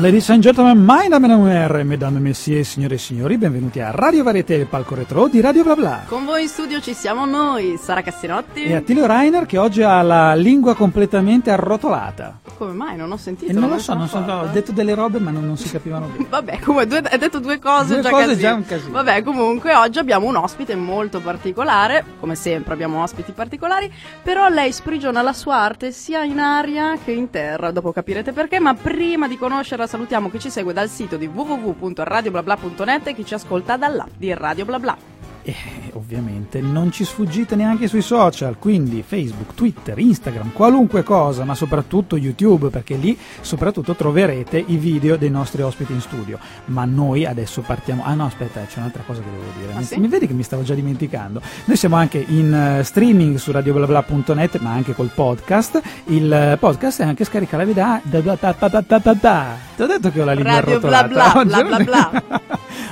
Ladies and gentlemen, my name is R, mesdames, messieurs, signore e signori, benvenuti a Radio Varieté, il palco retro di Radio Bla Bla. Con voi in studio ci siamo noi, Sara Cassinotti. E Attilio Rainer che oggi ha la lingua completamente arrotolata. Come mai? Non ho sentito. E non lo come so, non so, ho detto delle robe ma non, non si capivano bene. Vabbè, come due, hai detto due cose, Due già cose casino. già un casino. Vabbè, comunque oggi abbiamo un ospite molto particolare, come sempre abbiamo ospiti particolari, però lei sprigiona la sua arte sia in aria che in terra, dopo capirete perché, ma prima di conoscerla salutiamo chi ci segue dal sito di www.radioblabla.net e chi ci ascolta dall'app di Radio Blabla. E ovviamente non ci sfuggite neanche sui social, quindi Facebook, Twitter, Instagram, qualunque cosa, ma soprattutto YouTube, perché lì soprattutto troverete i video dei nostri ospiti in studio. Ma noi adesso partiamo. Ah no, aspetta, c'è un'altra cosa che devo dire. Ah, mi, sì? mi vedi che mi stavo già dimenticando? Noi siamo anche in eh, streaming su radioblabla.net, ma anche col podcast. Il eh, podcast è anche scaricabile da. da, da, da, da, da, da, da. Ti ho detto che ho la lingua Radio arrotolata. bla bla, Oggi- bla bla bla.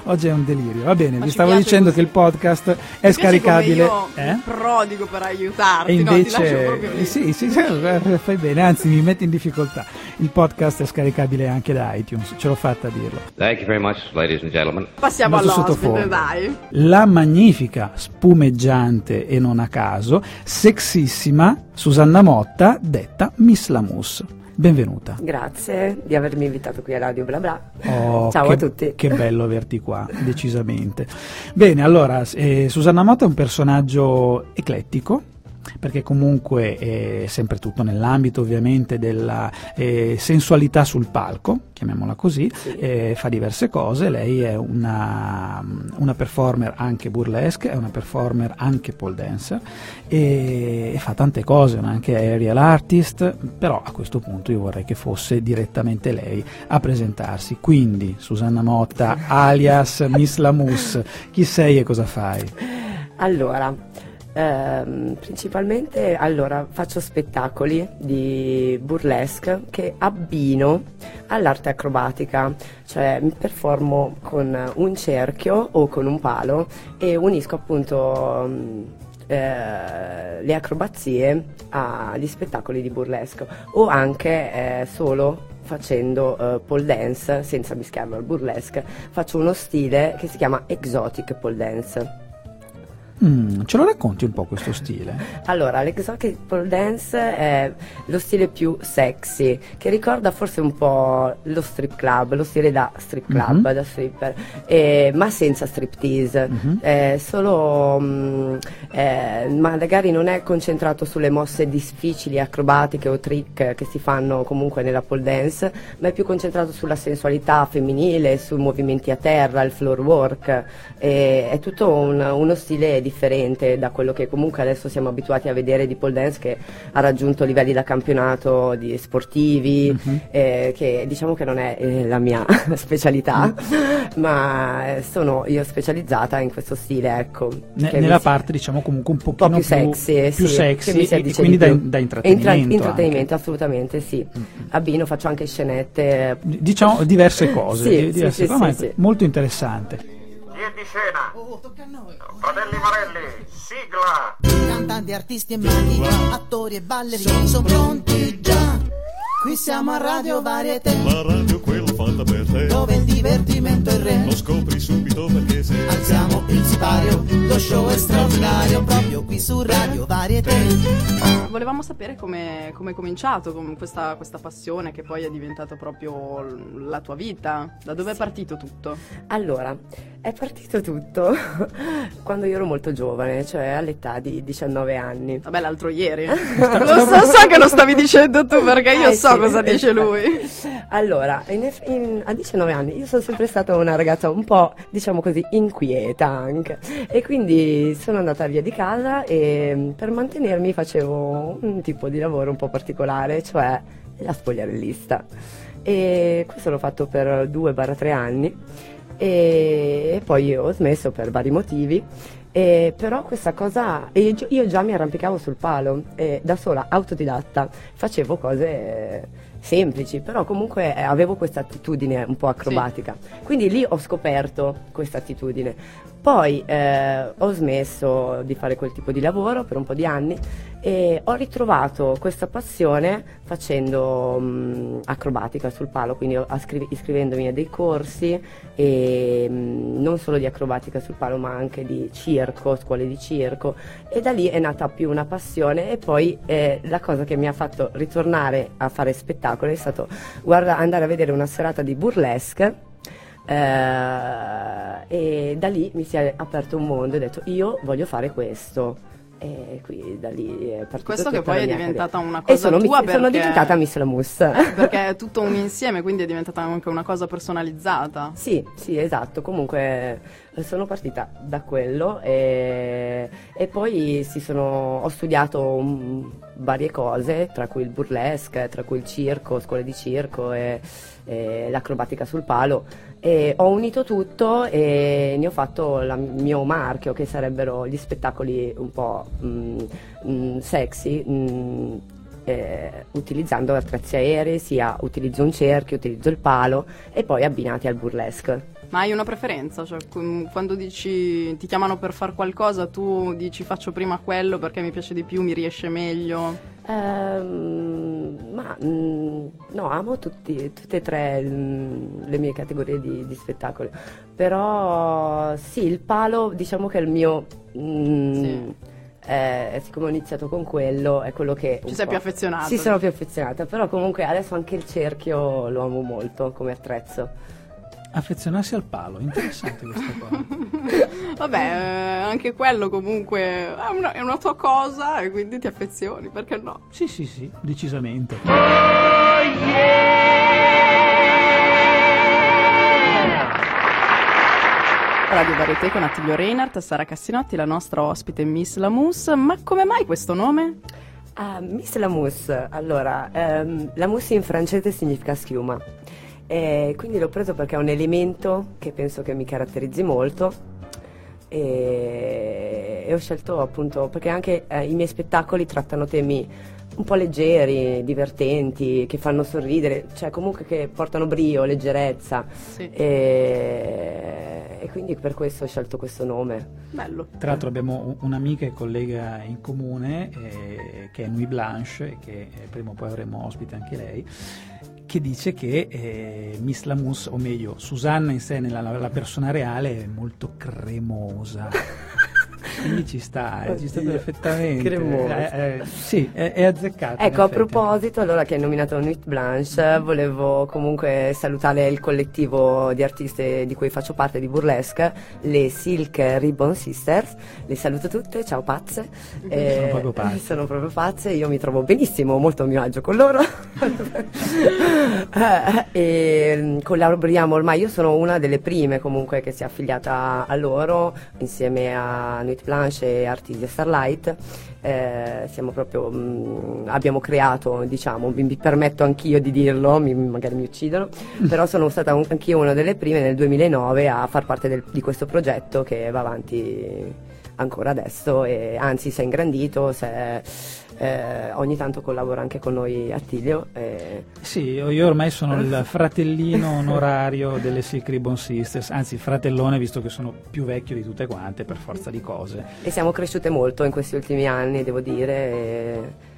Oggi è un delirio. Va bene, Ma vi stavo dicendo così. che il podcast è Mi piace scaricabile. io eh? prodigo per aiutarti, E no? Ti lascio invece, proprio lì. sì, sì, sì, fai bene, anzi mi metti in difficoltà. Il podcast è scaricabile anche da iTunes, ce l'ho fatta a dirlo. Thank you very much, ladies and gentlemen. Passiamo Nostro all'ospite, sottofondo. dai. La magnifica, spumeggiante e non a caso, sexissima Susanna Motta, detta Miss Lamus. Benvenuta. Grazie di avermi invitato qui a Radio Bla Bla. Oh, Ciao che, a tutti. Che bello averti qua, decisamente. Bene, allora, eh, Susanna Motta è un personaggio eclettico. Perché comunque è sempre tutto nell'ambito ovviamente della eh, sensualità sul palco, chiamiamola così, eh, fa diverse cose, lei è una, una performer anche burlesque, è una performer anche pole dancer e, e fa tante cose, ma anche aerial artist, però a questo punto io vorrei che fosse direttamente lei a presentarsi. Quindi Susanna Motta, alias Miss Lamus, chi sei e cosa fai? Allora, ehm, principalmente allora, faccio spettacoli di burlesque che abbino all'arte acrobatica, cioè mi performo con un cerchio o con un palo e unisco appunto mm, eh, le acrobazie agli spettacoli di burlesque o anche eh, solo facendo eh, pole dance senza mischiarlo al burlesque faccio uno stile che si chiama exotic pole dance Mm, ce lo racconti un po' questo stile? allora, l'exotic pole dance è lo stile più sexy, che ricorda forse un po' lo strip club, lo stile da strip club, Mhm. da stripper, eh, ma senza striptease. Mhm. Eh, solo, mm, eh, magari non è concentrato sulle mosse difficili, acrobatiche o trick che si fanno comunque nella pole dance, ma è più concentrato sulla sensualità femminile, sui movimenti a terra, il floor work. È tutto un- uno stile differente da quello che comunque adesso siamo abituati a vedere di pole dance che ha raggiunto livelli da campionato di sportivi, Mhm. eh, che diciamo che non è eh, la mia specialità, ma eh, sono io specializzata in questo stile, ecco. Ne- nella parte diciamo comunque un un po' più sexy, più sì, sexy e- e quindi di da, da Intra- intrattenimento. intrattenimento, anche. assolutamente sì. Mm. Abbino, faccio anche scenette. D- Diciamo diverse cose, Sì, di- sì, diverse sì, cose, ma sì, sì. molto interessante. Chi è di scena? Fratelli Marelli, sigla! Cantanti, artisti e maghi, attori e ballerini sono pronti già. Qui siamo a Radio Varietà, La radio quella fatta per te dove il divertimento è re. Lo scopri subito perché sei Alziamo il sipario, lo show è straordinario, proprio qui su Radio Varietà. Volevamo sapere come come è cominciato con questa, questa passione che poi è diventata proprio la tua vita. Da dove è partito tutto? Allora, è partito tutto quando io ero molto giovane, cioè all'età di 19 anni. Vabbè, l'altro ieri. lo so, so che lo stavi dicendo tu perché io Eh, so cosa dice lui. Allora, in in- a 19 anni io sono sempre stata una ragazza un po', diciamo così, inquieta anche. E quindi sono andata via di casa e mm, per mantenermi facevo un tipo di lavoro un po' particolare, cioè la spogliarellista. E questo l'ho fatto per 2-3 anni e poi ho smesso per vari motivi. E però questa cosa, io, già mi arrampicavo sul palo, e da sola, autodidatta, facevo cose eh, semplici, però comunque eh, avevo questa attitudine un po' acrobatica. Quindi lì ho scoperto questa attitudine. Poi eh, ho smesso di fare quel tipo di lavoro per un po' di anni e ho ritrovato questa passione facendo mh, acrobatica sul palo, quindi ascri- iscrivendomi a dei corsi e mh, non solo di acrobatica sul palo ma anche di circo, scuole di circo. E da lì è nata più una passione e poi eh, la cosa che mi ha fatto ritornare a fare spettacolo è stato guarda- andare a vedere una serata di burlesque eh, e da lì mi si è aperto un mondo e ho detto io voglio fare questo e qui da lì è partito Questo che poi è diventata carriera. una e cosa sono, mi- tua sono perché- diventata Miss Lamus Perché è tutto un insieme, quindi è diventata anche una cosa personalizzata. Sì, sì, esatto. Comunque eh, sono partita da quello e, e poi sono, ho studiato mm, varie cose, tra cui il burlesque, tra cui il circo, scuole di circo e, e l'acrobatica sul palo. E ho unito tutto e ne ho fatto il mio marchio, che sarebbero gli spettacoli un po' mm, mm, sexy. mm, eh, utilizzando attrezzi aerei, sia utilizzo un cerchio, utilizzo il palo e poi abbinati al burlesque. Ma hai una preferenza? Cioè, quando dici ti chiamano per fare qualcosa, tu dici faccio prima quello perché mi piace di più, mi riesce meglio. Ehm, ma mm, no, amo tutti- tutte e tre mm, le mie categorie di, di spettacoli, però sì, il palo diciamo che è il mio... mm, Sì. eh, siccome ho iniziato con quello, è quello che... Ci sei più affezionata. Sì, sono più affezionata, però comunque adesso anche il cerchio lo amo molto come attrezzo. Affezionarsi al palo, interessante questa cosa. Vabbè, eh, anche quello comunque è una, è una tua cosa e quindi ti affezioni, perché no? Sì, sì, sì, decisamente. Radio Varieté con Attilio Reinhardt, Sara Cassinotti, la nostra ospite Miss Lamus. Ma come mai questo nome? Ah, Miss la mousse, allora, ehm, la mousse in francese significa schiuma, e quindi l'ho preso perché è un elemento che penso che mi caratterizzi molto e, e ho scelto appunto perché anche eh, i miei spettacoli trattano temi un po' leggeri, divertenti, che fanno sorridere, cioè comunque che portano brio, leggerezza Sì. e, e quindi per questo ho scelto questo nome. Bello. Tra l'altro abbiamo un- un'amica e collega in comune eh, che è Nui Blanche, che eh, prima o poi avremo ospite anche lei, che dice che eh, Miss Lamus, o meglio, Susanna in sé, nella la persona reale, è molto cremosa. Quindi ci sta, eh, ci sta perfettamente. Eh, eh, sì, è, è azzeccato. Ecco, a proposito, allora che hai nominato Nuit Blanche, volevo comunque salutare il collettivo di artiste di cui faccio parte di Burlesque, le Silk Ribbon Sisters. Le saluto tutte, ciao pazze. Eh, Sono proprio pazze. Sono proprio pazze, io mi trovo benissimo, molto a mio agio con loro. Eh, e mm, collaboriamo ormai, io sono una delle prime comunque che si è affiliata a loro, insieme a Nuit Blanche e Artisia Starlight. Eh, siamo proprio, mm, abbiamo creato, diciamo, mi, mi permetto anch'io di dirlo, mi- magari mi uccidono, però sono stata un- anch'io una delle prime nel 2009 a far parte del- di questo progetto che va avanti ancora adesso e anzi si è ingrandito, si è- eh, ogni tanto collabora anche con noi Attilio. e- Sì, io ormai sono il fratellino onorario delle Silk Ribbon Sisters, anzi fratellone visto che sono più vecchio di tutte quante per forza di cose. E siamo cresciute molto in questi ultimi anni, devo dire. e-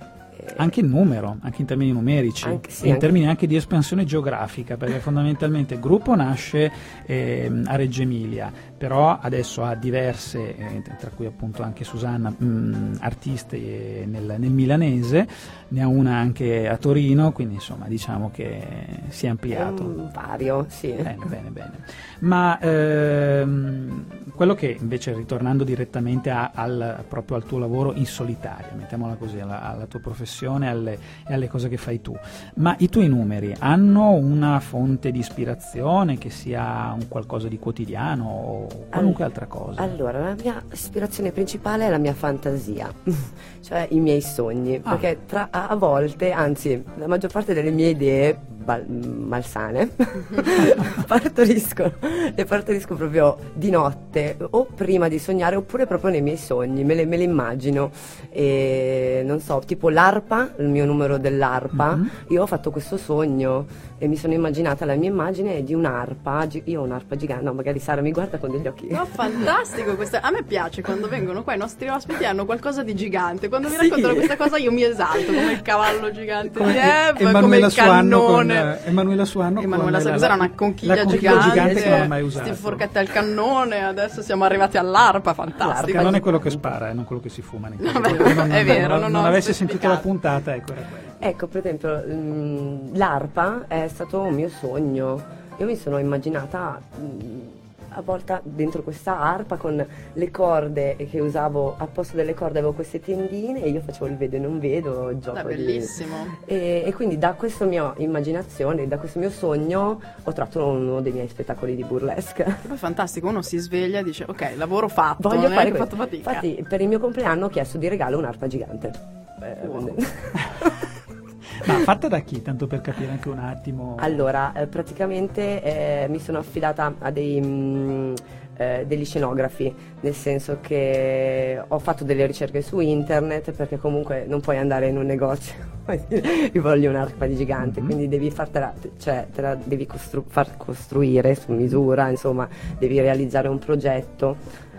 Anche in numero, anche in termini numerici, Anche- sì, e in anche- termini anche di espansione geografica, perché fondamentalmente il gruppo nasce ehm, a Reggio Emilia, però adesso ha diverse, eh, tra cui appunto anche Susanna, mh, artiste eh, nel, nel milanese, ne ha una anche a Torino, quindi insomma diciamo che si è ampliato. un vario, sì. Bene, bene, bene. Ma ehm, quello che invece, ritornando direttamente a- al, proprio al tuo lavoro in solitaria, mettiamola così, alla, alla tua professione alle- e alle cose che fai tu, ma i tuoi numeri hanno una fonte di ispirazione che sia un qualcosa di quotidiano o qualunque All- altra cosa? Allora, la mia ispirazione principale è la mia fantasia, cioè i miei sogni, Ah. perché tra- a, a volte, anzi, la maggior parte delle mie idee bal- malsane, partoriscono, le partorisco proprio di notte o prima di sognare oppure proprio nei miei sogni, me le, me le immagino. E, non so, tipo l'arpa, il mio numero dell'arpa, Mhm. io ho fatto questo sogno e mi sono immaginata la mia immagine di un'arpa, gi- io ho un'arpa gigante, no magari Sara mi guarda con degli occhi. No, fantastico questa. A me piace quando vengono qua i nostri ospiti hanno qualcosa di gigante. Quando mi Sì. raccontano questa cosa io mi esalto come il cavallo gigante Come di Eve, come il Suanno con, eh, Emanuela Suanno Emanuela con Sa- la- cos'era una conchiglia, la conchiglia gigante, gigante che non ho mai usato. sti forchetti al cannone, adesso siamo arrivati all'arpa, Il fantastico. cannone è quello che spara, eh, non quello che si fuma. nei Vabbè. Non- è vero, non, non non avessi sentito la puntata, ecco era quello. Ecco, per esempio, mm, l'arpa è stato un mio sogno. Io mi sono immaginata mm, a volte dentro questa arpa con le corde che usavo, al posto delle corde avevo queste tendine e io facevo il vedo e non vedo, il gioco di- bellissimo. E, e quindi da questa mia immaginazione, da questo mio sogno, ho tratto uno dei miei spettacoli di burlesque. Poi è fantastico, uno si sveglia e dice ok, lavoro fatto, Voglio non fare fatto fatica. Infatti, per il mio compleanno ho chiesto di regalo un'arpa gigante. Eh, Wow. Fatta da chi, tanto per capire anche un attimo? Allora, eh, praticamente eh, mi sono affidata a dei, mm, eh, degli scenografi, nel senso che ho fatto delle ricerche su internet perché comunque non puoi andare in un negozio e dire io voglio un'arpa di gigante, Mhm. quindi devi fartela, cioè te la devi costru- far costruire su misura, insomma, devi realizzare un progetto,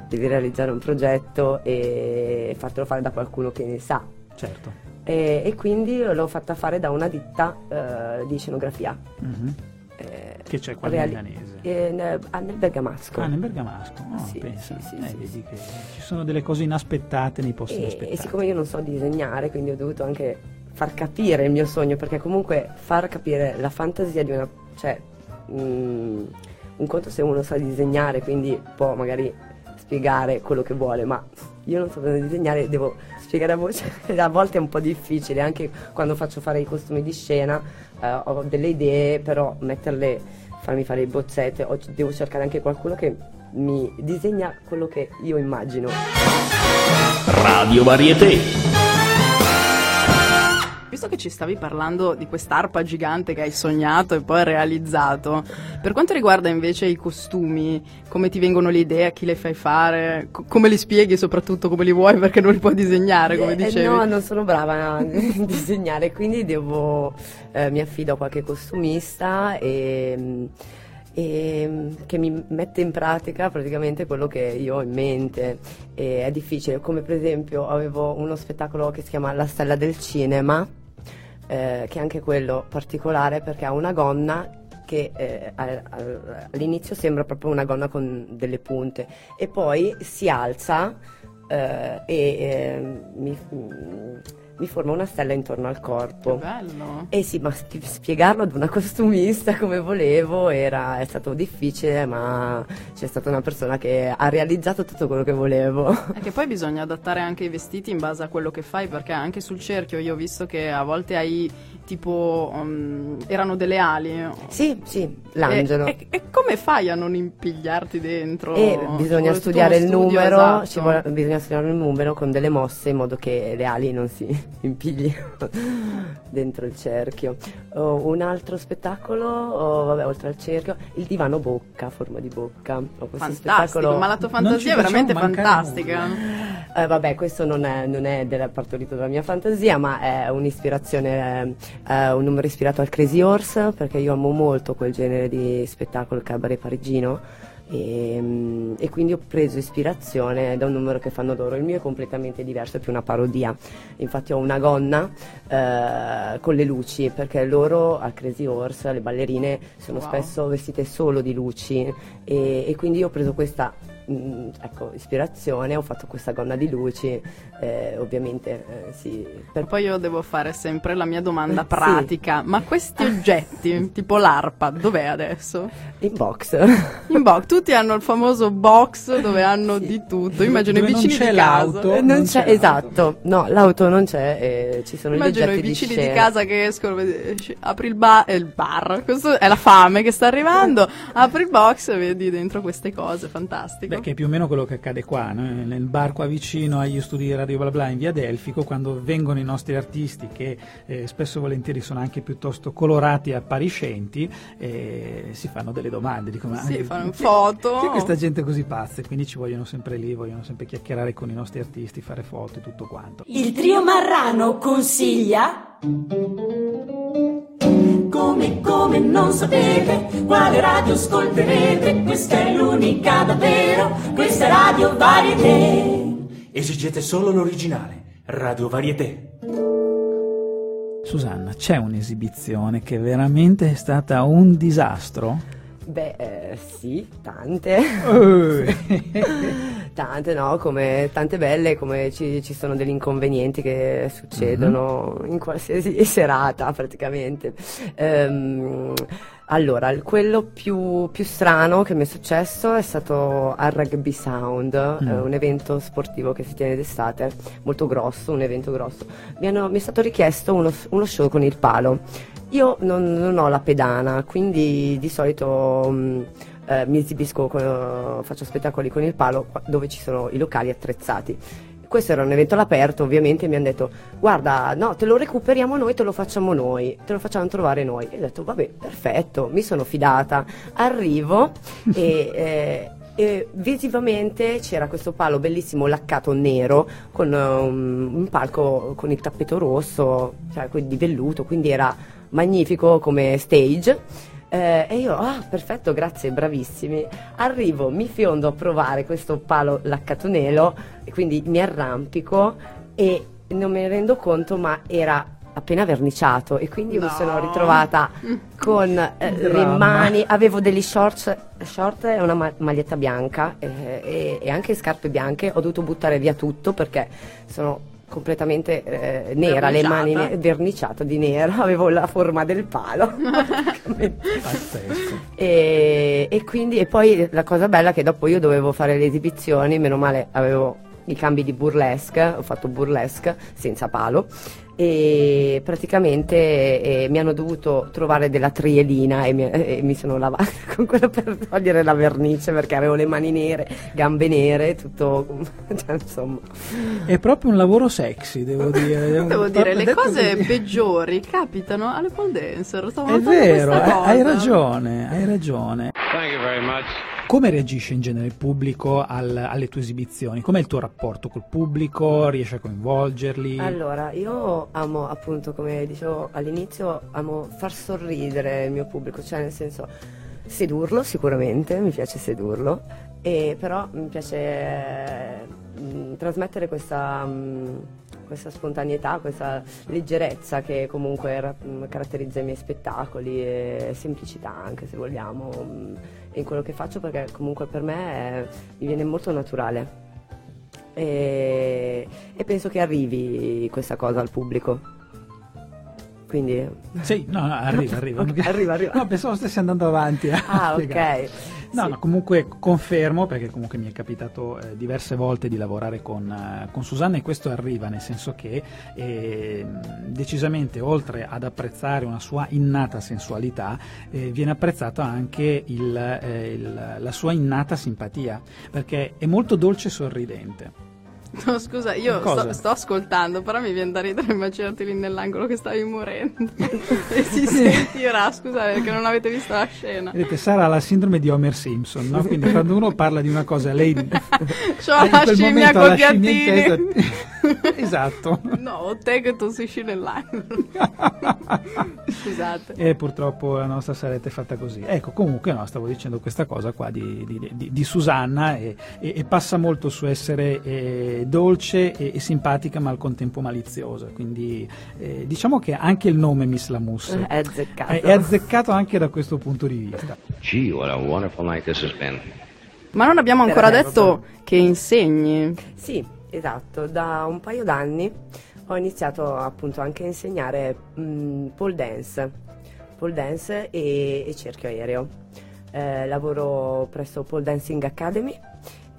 devi realizzare un progetto e fartelo fare da qualcuno che ne sa. Certo. E, e quindi l'ho fatta fare da una ditta eh, di scenografia. Mhm. eh, Che c'è qua reali- in Milanese? eh, ah, nel Bergamasco. Ah, nel Bergamasco, oh, Sì, pensa. sì, sì, Eh, vedi che ci sono delle cose inaspettate nei posti E, inaspettati. e siccome io non so disegnare, quindi ho dovuto anche far capire il mio sogno, perché comunque far capire la fantasia di una... cioè, mm, un conto se uno sa disegnare, quindi può magari spiegare quello che vuole, ma io non so disegnare, devo spiegare a voce, a volte è un po' difficile, anche quando faccio fare i costumi di scena, eh, ho delle idee, però metterle, farmi fare i bozzetti, ho- devo cercare anche qualcuno che mi disegna quello che io immagino. Radio Varieté. Visto che ci stavi parlando di quest'arpa gigante che hai sognato e poi realizzato, per quanto riguarda invece i costumi, come ti vengono le idee, a chi le fai fare, co- come li spieghi soprattutto, come li vuoi perché non li puoi disegnare, come Eh, dicevi? no, non sono brava a disegnare, quindi devo, eh, mi affido a qualche costumista e, e- che mi mette in pratica praticamente quello che io ho in mente. E è difficile, come per esempio avevo uno spettacolo che si chiama La stella del cinema, eh, che è anche quello particolare perché ha una gonna che eh, al- al- all'inizio sembra proprio una gonna con delle punte e poi si alza eh, e eh, mi, mi forma una stella intorno al Che corpo. bello. Eh sì, ma spi- spiegarlo ad una costumista come volevo era, è stato difficile, ma c'è stata una persona che ha realizzato tutto quello che volevo. E che poi bisogna adattare anche i vestiti in base a quello che fai, perché anche sul cerchio io ho visto che a volte hai tipo um, erano delle ali. Sì, sì, l'angelo. E, e- e come fai a non impigliarti dentro? E bisogna studiare il studio, numero, esatto. ci vuole- bisogna studiare il numero con delle mosse in modo che le ali non si impiglino dentro il cerchio. Oh, un altro spettacolo, oh, vabbè, oltre al cerchio, il divano bocca, a forma di bocca. Questo Fantastico, spettacolo. ma la tua fantasia è veramente fantastica. Eh, vabbè, questo non è, non è della partorito della mia fantasia, ma è un'ispirazione, eh, un numero ispirato al Crazy Horse, perché io amo molto quel genere di spettacolo, cabaret parigino. E, mm, e quindi ho preso ispirazione da un numero che fanno loro. Il mio è completamente diverso, è più una parodia. Infatti ho una gonna eh, con le luci, perché loro al Crazy Horse, le ballerine, sono Wow. spesso vestite solo di luci e, e quindi io ho preso questa mm, ecco, ispirazione, ho fatto questa gonna di luci, eh, ovviamente eh, sì, per- Poi io devo fare sempre la mia domanda Sì. pratica, ma questi oggetti, tipo l'arpa, dov'è adesso? in box. In box, tutti hanno il famoso box dove hanno Sì. di tutto. Immagino i Dove non vicini c'è di casa. l'auto. Eh, non non c'è c'è, esatto, no, l'auto non c'è, eh, ci sono Immagino gli i oggetti vicini di di, casa che escono, apri il bar, il bar, questo è la fame che sta arrivando, apri il box e vedi dentro queste cose fantastiche. Che, che è più o meno quello che accade qua, no? nel bar qua vicino agli studi di Radio Bla Bla in via Delfico, quando vengono i nostri artisti che eh, spesso e volentieri sono anche piuttosto colorati e appariscenti, eh, si fanno delle domande. Dicono, Sì, "Ah, fanno chi- foto." Chi è questa gente così pazza? E Quindi ci vogliono sempre lì, vogliono sempre chiacchierare con i nostri artisti, fare foto e tutto quanto. Il trio Marrano consiglia. Come, come non sapete quale radio ascolterete? Questa è l'unica davvero, questa è Radio Varieté. Esigete solo l'originale, Radio Varieté. Susanna, c'è un'esibizione che veramente è stata un disastro? Beh, eh, sì, tante. Eh. tante, no? Come tante belle, come ci, ci sono degli inconvenienti che succedono in qualsiasi serata praticamente. Ehm, allora, quello più, più strano che mi è successo è stato al Rugby Sound, eh, un evento sportivo che si tiene d'estate, molto grosso, un evento grosso. Mi, hanno- mi è stato richiesto uno, uno show con il palo. Io non, non ho la pedana, quindi di solito mh, eh, mi esibisco, con- faccio spettacoli con il palo dove ci sono i locali attrezzati. Questo era un evento all'aperto, ovviamente mi hanno detto guarda, no, te lo recuperiamo noi, te lo facciamo noi, te lo facciamo trovare noi. E ho detto vabbè, perfetto, mi sono fidata. Arrivo e... eh, e visivamente c'era questo palo bellissimo laccato nero con um, un palco con il tappeto rosso, cioè di velluto, quindi era magnifico come stage. Eh, e io, ah, perfetto, grazie, bravissimi. Arrivo, mi fiondo a provare questo palo e quindi mi arrampico e non me ne rendo conto, ma era appena verniciato e quindi mi No. sono ritrovata con eh, le mani, avevo degli shorts, short e una ma- maglietta bianca eh, e, e anche scarpe bianche, ho dovuto buttare via tutto perché sono completamente eh, nera, le mani Verniciata. ne- verniciata di nero, avevo la forma del palo. Pazzesco. E, e quindi e poi la cosa bella è che dopo io dovevo fare le esibizioni, meno male avevo i cambi di burlesque, ho fatto burlesque senza palo e praticamente eh, mi hanno dovuto trovare della trielina e mi, e mi sono lavata con quello per togliere la vernice perché avevo le mani nere, gambe nere, tutto cioè, insomma. È proprio un lavoro sexy, devo dire. Devo dire, le cose così. peggiori capitano alle pole dancer. Stavo È vero, hai- hai ragione, hai ragione. Thank you very much. Come reagisce in genere il pubblico al- alle tue esibizioni? Com'è il tuo rapporto col pubblico? Riesci a coinvolgerli? Allora, io amo appunto, come dicevo all'inizio, amo far sorridere il mio pubblico, cioè nel senso sedurlo sicuramente, mi piace sedurlo, e però mi piace eh, trasmettere questa, mh, questa spontaneità, questa leggerezza che comunque mh, caratterizza i miei spettacoli e semplicità anche se vogliamo mh, in quello che faccio perché comunque per me eh, mi viene molto naturale e, e penso che arrivi questa cosa al pubblico. Quindi Sì, no, no, arriva, arriva. Ok, arriva, arriva. No, pensavo stessi andando avanti. a Ah, ok. No, Sì. no, comunque confermo, perché comunque mi è capitato eh, diverse volte di lavorare con, eh, con Susanna e questo arriva, nel senso che eh, decisamente oltre ad apprezzare una sua innata sensualità, eh, viene apprezzata anche il, eh, il- la sua innata simpatia, perché è molto dolce e sorridente. No, scusa, io sto, sto ascoltando, però mi viene da ridere immaginati lì nell'angolo che stavi morendo. e si sentirà, scusate, perché non avete visto la scena. Vedete, Sara ha la sindrome di Homer Simpson, no? quindi quando uno parla di una cosa, lei C'ho la scimmia con la gli scimmia in attini. testa. esatto. No, te che tossisci nell'angolo. Scusate. E purtroppo la nostra sarete fatta così. Ecco, comunque no, stavo dicendo questa cosa qua di, di- di- di Susanna e, e- e passa molto su essere eh, dolce e, e simpatica ma al contempo maliziosa. Quindi eh, diciamo che anche il nome Miss Lamus È azzeccato. è, è azzeccato anche da questo punto di vista. Gee, what a wonderful night this has been. Ma non abbiamo ancora Però- detto che insegni. Sì, esatto, da un paio d'anni ho iniziato appunto anche a insegnare mh, pole dance, pole dance e, e cerchio aereo. Eh, lavoro presso Pole Dancing Academy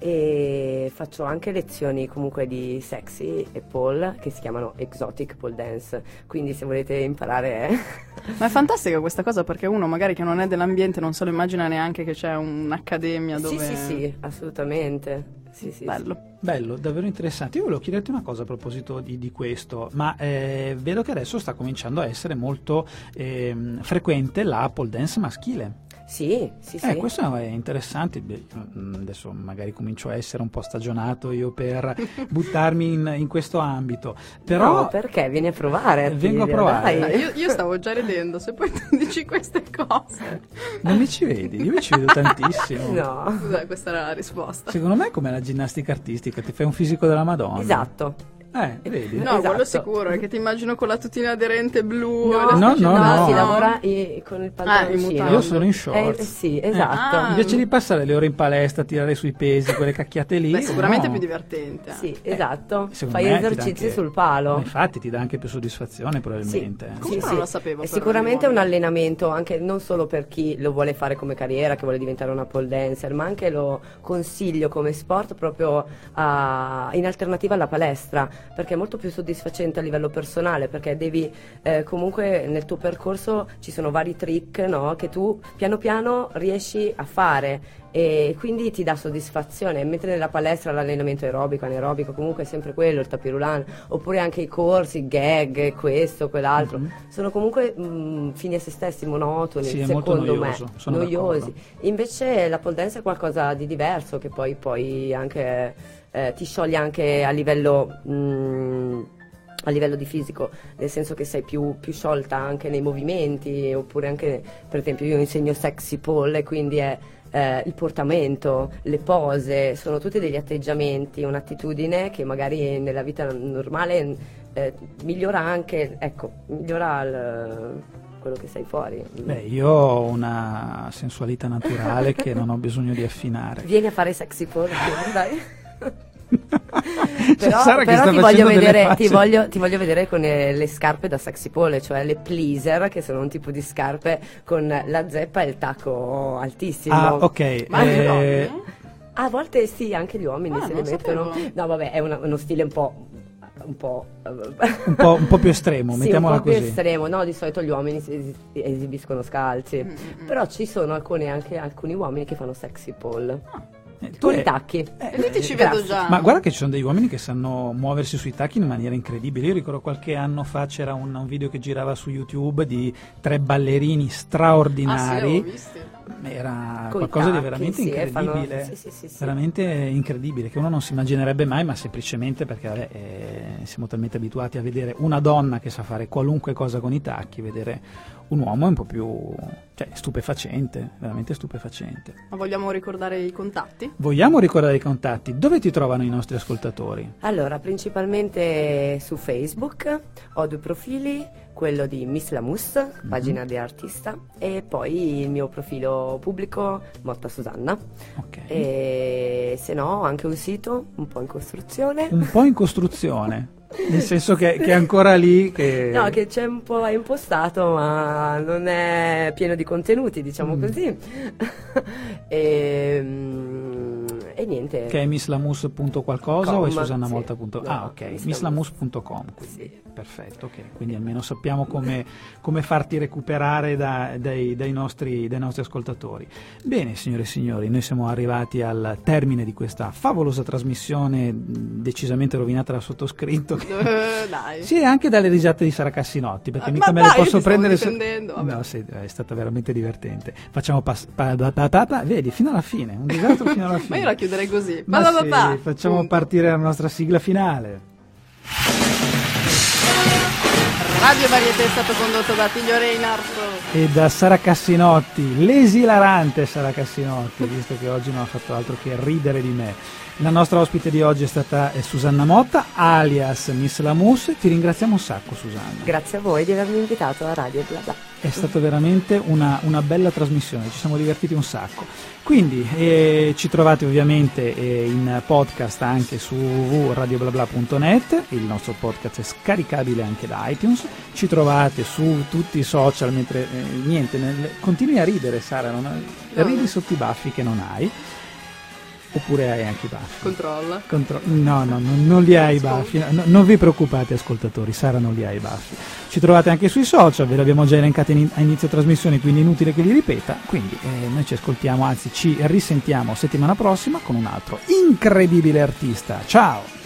e faccio anche lezioni comunque di sexy e pole che si chiamano exotic pole dance, quindi se volete imparare Ma è fantastica questa cosa perché uno magari che non è dell'ambiente non se lo immagina neanche che c'è un'accademia dove... Sì, sì, sì, assolutamente. Sì, sì, Bello. Bello, davvero interessante. Io volevo chiederti una cosa a proposito di, di questo, ma eh, vedo che adesso sta cominciando a essere molto ehm, frequente la pole dance maschile. Sì, sì, sì. Eh, questo è interessante. Mm, Adesso magari comincio a essere un po' stagionato io per buttarmi in, in questo ambito. Però No, perché? Vieni a provare. Vengo a provare. dai. Eh, Io, io stavo già ridendo, se poi tu dici queste cose. non mi ci vedi, io mi ci vedo tantissimo. No. Scusa, questa era la risposta. Secondo me è come la ginnastica artistica, ti fai un fisico della Madonna. Esatto. Eh, vedi? No, quello Esatto. sicuro, è che ti immagino con la tutina aderente blu. No, no, no, no. si lavora i- con il pantaloncino. mutande. Io sono in shorts. Eh, sì, esatto. Ah. Invece di passare le ore in palestra a tirare sui pesi, quelle cacchiate lì. Beh, sicuramente no. più divertente. Sì, esatto. Secondo Fai esercizi anche- sul palo. Infatti ti dà anche più soddisfazione probabilmente. eh. Comunque non lo sapevo, È sicuramente di un allenamento anche non solo per chi lo vuole fare come carriera, che vuole diventare una pole dancer, ma anche lo consiglio come sport proprio a- in alternativa alla palestra, perché è molto più soddisfacente a livello personale, perché devi eh, comunque nel tuo percorso ci sono vari trick no, che tu piano piano riesci a fare e quindi ti dà soddisfazione, mentre nella palestra l'allenamento aerobico, anaerobico, comunque è sempre quello, il tapirulan, oppure anche i corsi, gag, questo, quell'altro, sono comunque mh, fini a se stessi, monotoni. Sì, secondo me, noiosi. Invece la pole dance è qualcosa di diverso che poi, poi anche eh, ti scioglie anche a livello... mh, a livello di fisico, nel senso che sei più, più sciolta anche nei movimenti, oppure anche, per esempio, io insegno sexy pole, quindi è eh, il portamento, le pose, sono tutti degli atteggiamenti, un'attitudine che magari nella vita normale eh, migliora anche, ecco, migliora il- quello che sei fuori. Beh, io ho una sensualità naturale che non ho bisogno di affinare. Vieni a fare sexy pole, dai. Però Sara che però ti, voglio vedere, ti, voglio, ti voglio vedere con eh, le scarpe da sexy pole, cioè le pleaser, che sono un tipo di scarpe con la zeppa e il tacco altissimo. Ah, ok. Ma eh? A volte sì, anche gli uomini Ah, se le mettono. sapevo. No, vabbè, è una- uno stile un po'. Un po', un, po', un po' più estremo, sì, mettiamola un po' più così. estremo, no? Di solito gli uomini si esi- esibiscono scalzi, Mm, però ci sono alcune, anche alcuni uomini che fanno sexy pole Eh, tu i tacchi. E lì ti ci vedo già. Ma guarda che ci sono degli uomini che sanno muoversi sui tacchi in maniera incredibile. Io ricordo qualche anno fa c'era un, un video che girava su YouTube di tre ballerini Ah, sì, straordinari. l'avevo visti. Era Coi qualcosa di tacchi, veramente sì, fanno- incredibile. sì, sì, sì, sì. Veramente incredibile, che uno non si immaginerebbe mai, ma semplicemente perché vabbè, eh, siamo talmente abituati a vedere una donna che sa fare qualunque cosa con i tacchi, vedere un uomo è un po' più cioè, stupefacente, veramente stupefacente. Ma vogliamo ricordare i contatti? Vogliamo ricordare i contatti? Dove ti trovano i nostri ascoltatori? Allora, principalmente su Facebook ho due profili, quello di Miss Lamus, Mhm. pagina di artista, e poi il mio profilo pubblico Motta Susanna. Ok. E se no ho anche un sito un po' in costruzione. Un po' in costruzione, nel senso che, che è ancora lì. Che... No, che c'è un po' impostato, ma non è pieno di contenuti, diciamo Mm. così. e, mm, e niente. che è misslamus.qualcosa o è Com, susannamolta. sì. No, ah, ok, misslamus. misslamus.com. Sì. Perfetto, ok. Quindi almeno sappiamo come, come farti recuperare da- dai, dai nostri, dai nostri ascoltatori. Bene, signore e signori, noi siamo arrivati al termine di questa favolosa trasmissione, decisamente rovinata dal sottoscritto. che- Eh, dai. Sì, anche dalle risate di Sara Cassinotti, perché Ah, mica me le dai, io posso prendere. se-. No, sì, è stata veramente divertente. Facciamo pas- pa- pa- pa- vedi, fino alla fine, un disastro fino alla fine. Ma io la chiuderei così. Ma sì, facciamo partire la nostra sigla finale. Radio Varietà è stato condotto da Tiglio Reinhardt. E da Sara Cassinotti, l'esilarante Sara Cassinotti, visto che oggi non ha fatto altro che ridere di me. La nostra ospite di oggi è stata Susanna Motta, alias Miss Lamus. Ti ringraziamo un sacco, Susanna. Grazie a voi di avermi invitato a Radio Bla Bla. È stata veramente una, una bella trasmissione, ci siamo divertiti un sacco. Quindi eh, ci trovate ovviamente eh, in podcast anche su www.radioblabla.net, il nostro podcast è scaricabile anche da iTunes, ci trovate su tutti i social, mentre eh, niente, nel- continui a ridere Sara, non ridi sotto i baffi che non hai. Oppure hai anche i baffi? Controlla. Contro- no, no, no, non li hai i baffi, no, non vi preoccupate ascoltatori, Sara non li ha i baffi. Ci trovate anche sui social, ve li abbiamo già elencati in- a inizio trasmissione, quindi inutile che li ripeta, quindi eh, noi ci ascoltiamo, anzi ci risentiamo settimana prossima con un altro incredibile artista. Ciao!